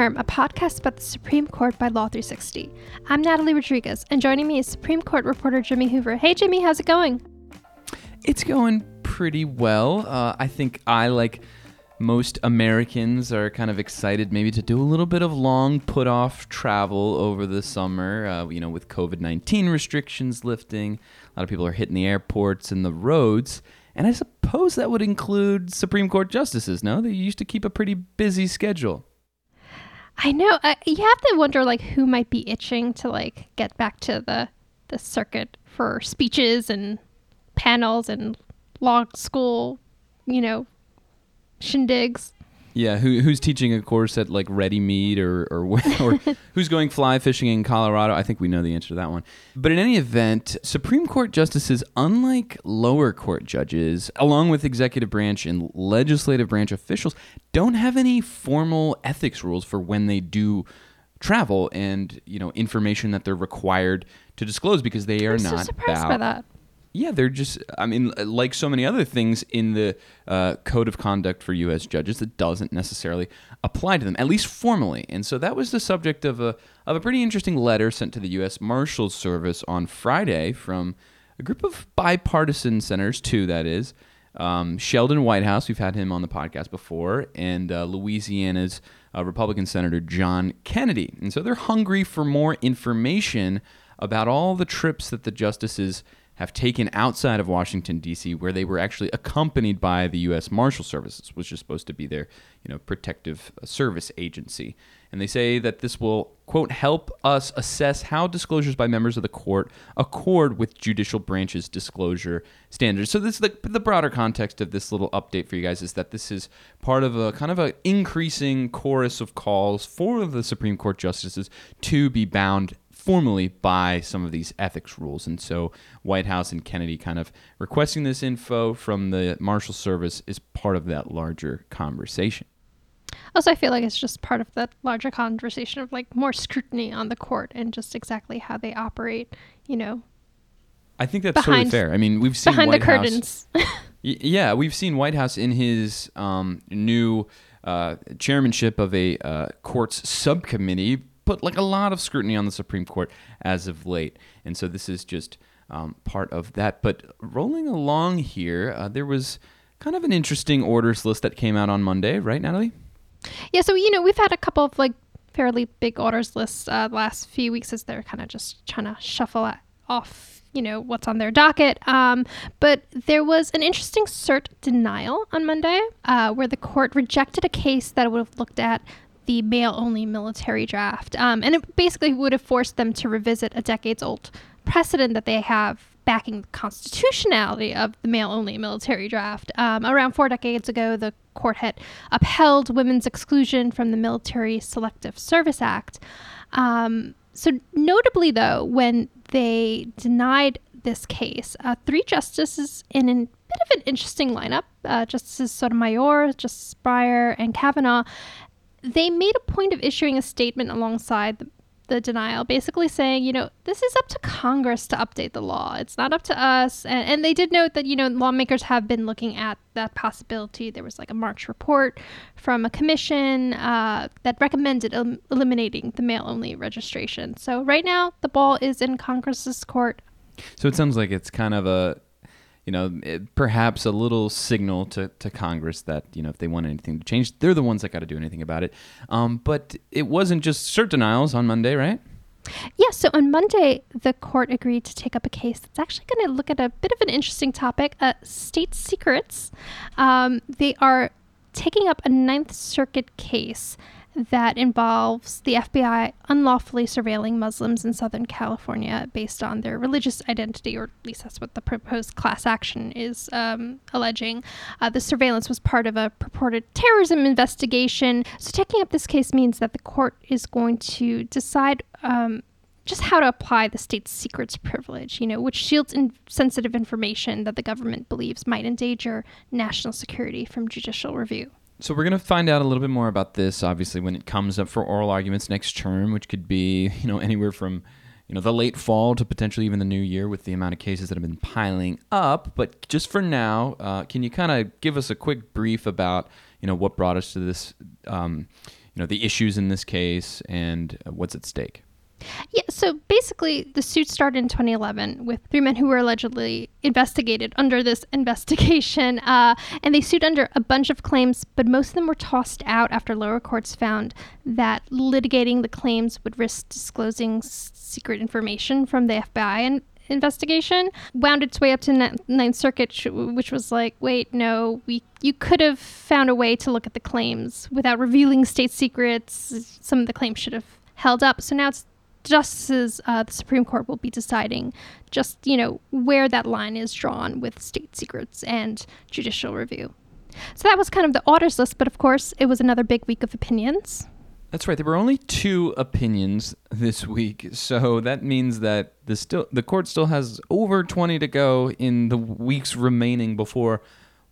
Term, a podcast about the Supreme Court by Law 360. I'm Natalie Rodriguez, and joining me is Supreme Court reporter Jimmy Hoover. Hey, Jimmy, how's it going? It's going pretty well. Uh, I think I, like most Americans, are kind of excited maybe to do a little bit of long put off travel over the summer, uh, you know, with COVID 19 restrictions lifting. A lot of people are hitting the airports and the roads. And I suppose that would include Supreme Court justices, no? They used to keep a pretty busy schedule. I know. Uh, you have to wonder, like, who might be itching to like get back to the the circuit for speeches and panels and law school, you know, shindigs. Yeah, who, who's teaching a course at like Ready Mead or or, or who's going fly fishing in Colorado? I think we know the answer to that one. But in any event, Supreme Court justices, unlike lower court judges, along with executive branch and legislative branch officials, don't have any formal ethics rules for when they do travel and you know information that they're required to disclose because they are I'm not so surprised bound by that. Yeah, they're just, I mean, like so many other things in the uh, code of conduct for U.S. judges, that doesn't necessarily apply to them, at least formally. And so that was the subject of a, of a pretty interesting letter sent to the U.S. Marshals Service on Friday from a group of bipartisan senators, two that is. Um, Sheldon Whitehouse, we've had him on the podcast before, and uh, Louisiana's uh, Republican Senator John Kennedy. And so they're hungry for more information about all the trips that the justices have taken outside of Washington D.C., where they were actually accompanied by the U.S. Marshal Services, which is supposed to be their, you know, protective uh, service agency. And they say that this will quote help us assess how disclosures by members of the court accord with judicial branch's disclosure standards. So this the the broader context of this little update for you guys is that this is part of a kind of an increasing chorus of calls for the Supreme Court justices to be bound formally by some of these ethics rules. And so Whitehouse and Kennedy kind of requesting this info from the Marshal Service is part of that larger conversation. Also, I feel like it's just part of that larger conversation of like more scrutiny on the court and just exactly how they operate. You know, I think that's Behind- totally fair. I mean, we've seen behind White the House, curtains. Y- Yeah, we've seen Whitehouse in his um, new uh, chairmanship of a uh, courts subcommittee put like a lot of scrutiny on the Supreme Court as of late, and so this is just um, part of that. But rolling along here, uh, there was kind of an interesting orders list that came out on Monday, right, Natalie? Yeah, so you know we've had a couple of like fairly big orders lists uh, the last few weeks as they're kind of just trying to shuffle off, you know, what's on their docket. Um, but there was an interesting cert denial on Monday uh, where the court rejected a case that would have looked at the male-only military draft, um, and it basically would have forced them to revisit a decades-old precedent that they have backing the constitutionality of the male only military draft. Um, around four decades ago, the court had upheld women's exclusion from the Military Selective Service Act. Um, so, notably, though, when they denied this case, uh, three justices in a bit of an interesting lineup uh, Justices Sotomayor, Justice Breyer, and Kavanaugh they made a point of issuing a statement alongside the, the denial, basically saying, you know, this is up to Congress to update the law. It's not up to us. And, and they did note that, you know, lawmakers have been looking at that possibility. There was like a March report from a commission uh, that recommended el- eliminating the male only registration. So right now, the ball is in Congress's court. So it sounds like it's kind of a, you know, it- perhaps a little signal to, to Congress that, you know, if they want anything to change, they're the ones that got to do anything about it. Um, but it wasn't just cert denials on Monday, right? Yeah, so on Monday, the court agreed to take up a case that's actually going to look at a bit of an interesting topic uh, state secrets. Um, they are taking up a Ninth Circuit case that involves the FBI unlawfully surveilling Muslims in Southern California based on their religious identity, or at least that's what the proposed class action is um, alleging. Uh, the surveillance was part of a purported terrorism investigation. So, taking up this case means that the court is going to decide. Um, just how to apply the state's secrets privilege, you know, which shields in sensitive information that the government believes might endanger national security from judicial review. So we're going to find out a little bit more about this, obviously, when it comes up for oral arguments next term, which could be, you know, anywhere from, you know, the late fall to potentially even the new year with the amount of cases that have been piling up. But just for now, uh, can you kind of give us a quick brief about, you know, what brought us to this, um, you know the issues in this case and uh, what's at stake. Yeah, so basically, the suit started in 2011 with three men who were allegedly investigated under this investigation. Uh, and they sued under a bunch of claims, but most of them were tossed out after lower courts found that litigating the claims would risk disclosing s- secret information from the FBI and investigation wound its way up to the Ninth Circuit, which was like, wait, no, we you could have found a way to look at the claims without revealing state secrets. Some of the claims should have held up. So now it's justices, uh, the Supreme Court will be deciding just, you know, where that line is drawn with state secrets and judicial review. So that was kind of the orders list, but of course, it was another big week of opinions. That's right. There were only two opinions this week, so that means that the still the court still has over 20 to go in the weeks remaining before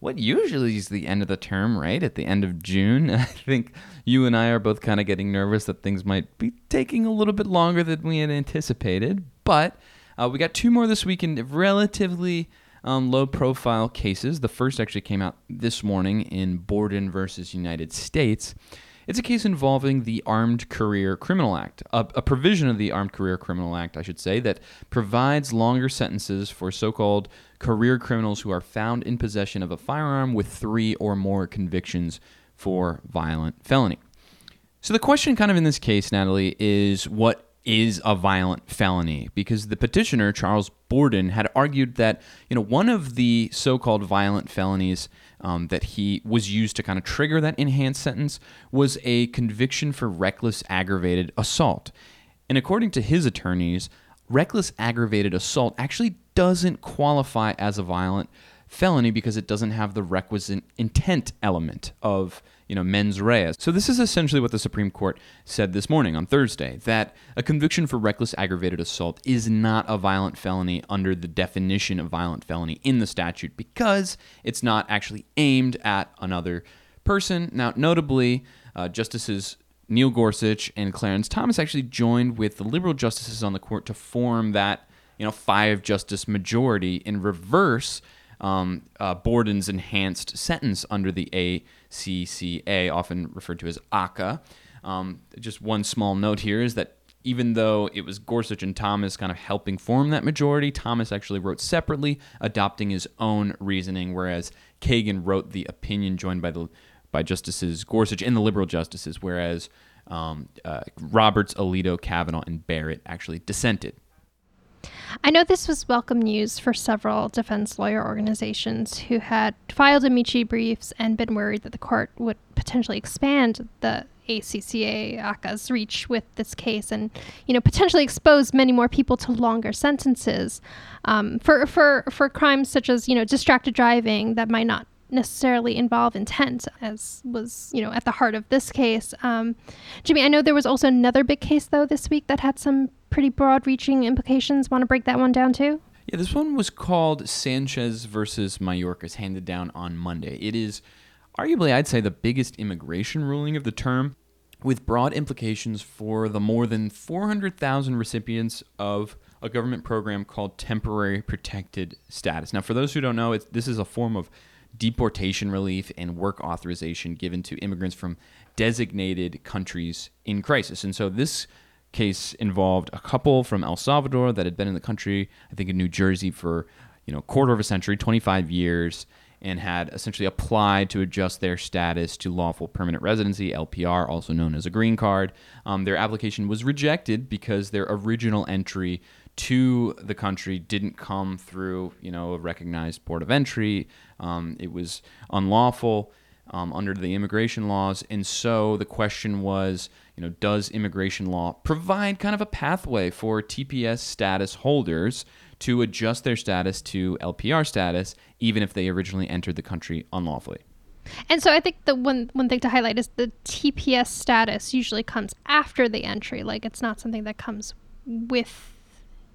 what usually is the end of the term, right? At the end of June. I think you and I are both kind of getting nervous that things might be taking a little bit longer than we had anticipated. But uh, we got two more this week in relatively um, low profile cases. The first actually came out this morning in Borden versus United States. It's a case involving the Armed Career Criminal Act, a, a, provision of the Armed Career Criminal Act, I should say, that provides longer sentences for so called career criminals who are found in possession of a firearm with three or more convictions for violent felony. So the question, kind of in this case, Natalie, is what is a violent felony because the petitioner Charles Borden had argued that you know one of the so-called violent felonies um, that he was used to kind of trigger that enhanced sentence was a conviction for reckless aggravated assault, and according to his attorneys, reckless aggravated assault actually doesn't qualify as a violent felony because it doesn't have the requisite intent element of you know mens rea. So this is essentially what the Supreme Court said this morning on Thursday that a conviction for reckless aggravated assault is not a violent felony under the definition of violent felony in the statute because it's not actually aimed at another person. Now, notably, uh, Justices Neil Gorsuch and Clarence Thomas actually joined with the liberal justices on the court to form that you know five justice majority in reverse um, uh, Borden's enhanced sentence under the ACCA, often referred to as ACCA. Um, just one small note here is that even though it was Gorsuch and Thomas kind of helping form that majority, Thomas actually wrote separately, adopting his own reasoning, whereas Kagan wrote the opinion joined by the by Justices Gorsuch and the liberal justices, whereas um, uh, Roberts, Alito, Kavanaugh, and Barrett actually dissented. I know this was welcome news for several defense lawyer organizations who had filed amici briefs and been worried that the court would potentially expand the ACCA ACCA's reach with this case and you know potentially expose many more people to longer sentences um, for for for crimes such as you know distracted driving that might not necessarily involve intent, as was you know at the heart of this case. Um, Jimmy, I know there was also another big case though this week that had some pretty broad-reaching implications. Want to break that one down too? Yeah, this one was called Sanchez versus Mayorkas, handed down on Monday. It is arguably, I'd say, the biggest immigration ruling of the term, with broad implications for the more than 400,000 recipients of a government program called temporary protected status. Now, for those who don't know, this is a form of deportation relief and work authorization given to immigrants from designated countries in crisis. And so this case involved a couple from El Salvador that had been in the country, I think in New Jersey for, you know, quarter of a century, 25 years, and had essentially applied to adjust their status to lawful permanent residency, LPR, also known as a green card. Um, their application was rejected because their original entry to the country didn't come through, you know, a recognized port of entry. Um, it was unlawful um, under the immigration laws, and so the question was, you know, does immigration law provide kind of a pathway for TPS status holders to adjust their status to LPR status, even if they originally entered the country unlawfully? And so I think the one one thing to highlight is the TPS status usually comes after the entry. Like it's not something that comes with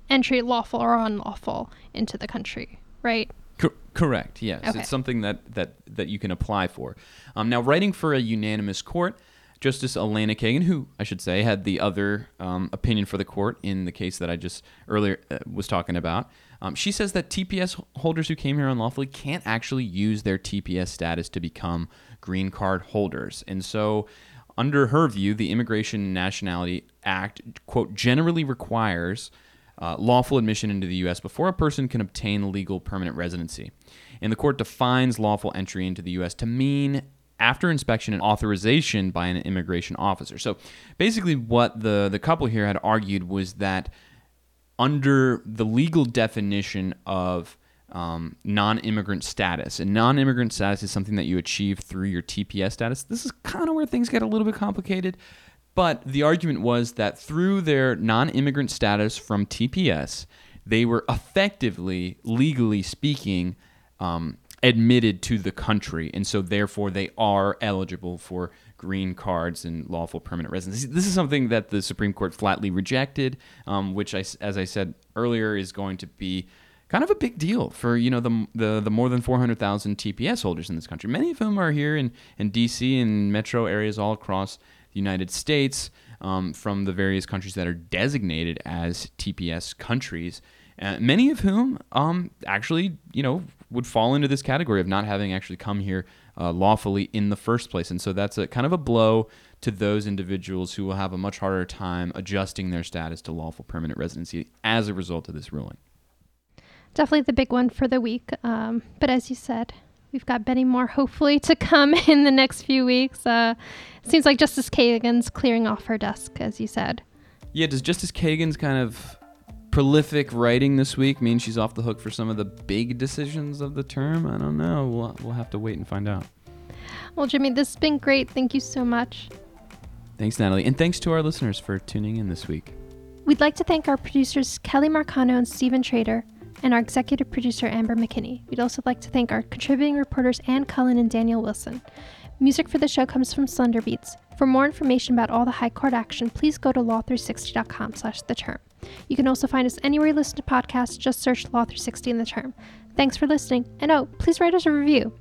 entry, lawful or unlawful, into the country, right? Co- correct. Yes, okay. it's something that that that you can apply for. Um, now, writing for a unanimous court, Justice Elena Kagan, who I should say had the other um, opinion for the court in the case that I just earlier uh, was talking about, um, she says that TPS holders who came here unlawfully can't actually use their TPS status to become green card holders, and so under her view, the Immigration and Nationality Act, quote, generally requires uh, lawful admission into the U.S. before a person can obtain legal permanent residency. And the court defines lawful entry into the U.S. to mean after inspection and authorization by an immigration officer. So basically, what the, the couple here had argued was that under the legal definition of um, non immigrant status, and non immigrant status is something that you achieve through your TPS status, this is kind of where things get a little bit complicated. But the argument was that through their non immigrant status from TPS, they were effectively, legally speaking, um, admitted to the country. And so, therefore, they are eligible for green cards and lawful permanent residence. This is something that the Supreme Court flatly rejected, um, which, I, as I said earlier, is going to be kind of a big deal for you know the the, the more than 400,000 TPS holders in this country. Many of whom are here in, in DC and metro areas all across the United States um, from the various countries that are designated as TPS countries. Uh, many of whom um, actually, you know, would fall into this category of not having actually come here uh, lawfully in the first place. And so that's a kind of a blow to those individuals who will have a much harder time adjusting their status to lawful permanent residency as a result of this ruling. Definitely the big one for the week. Um, but as you said, we've got many more hopefully to come in the next few weeks. Uh, seems like Justice Kagan's clearing off her desk, as you said. Yeah, does Justice Kagan's kind of prolific writing this week mean she's off the hook for some of the big decisions of the term? I don't know. We'll, we'll have to wait and find out. Well, Jimmy, this has been great. Thank you so much. Thanks, Natalie. And thanks to our listeners for tuning in this week. We'd like to thank our producers, Kelly Marcano and Stephen Trader, and our executive producer, Amber McKinney. We'd also like to thank our contributing reporters, Ann Cullen and Daniel Wilson. Music for the show comes from Slender Beats. For more information about all the high court action, please go to law360.com slash the term. You can also find us anywhere you listen to podcasts. Just search Law 360 in the term. Thanks for listening. And oh, please write us a review.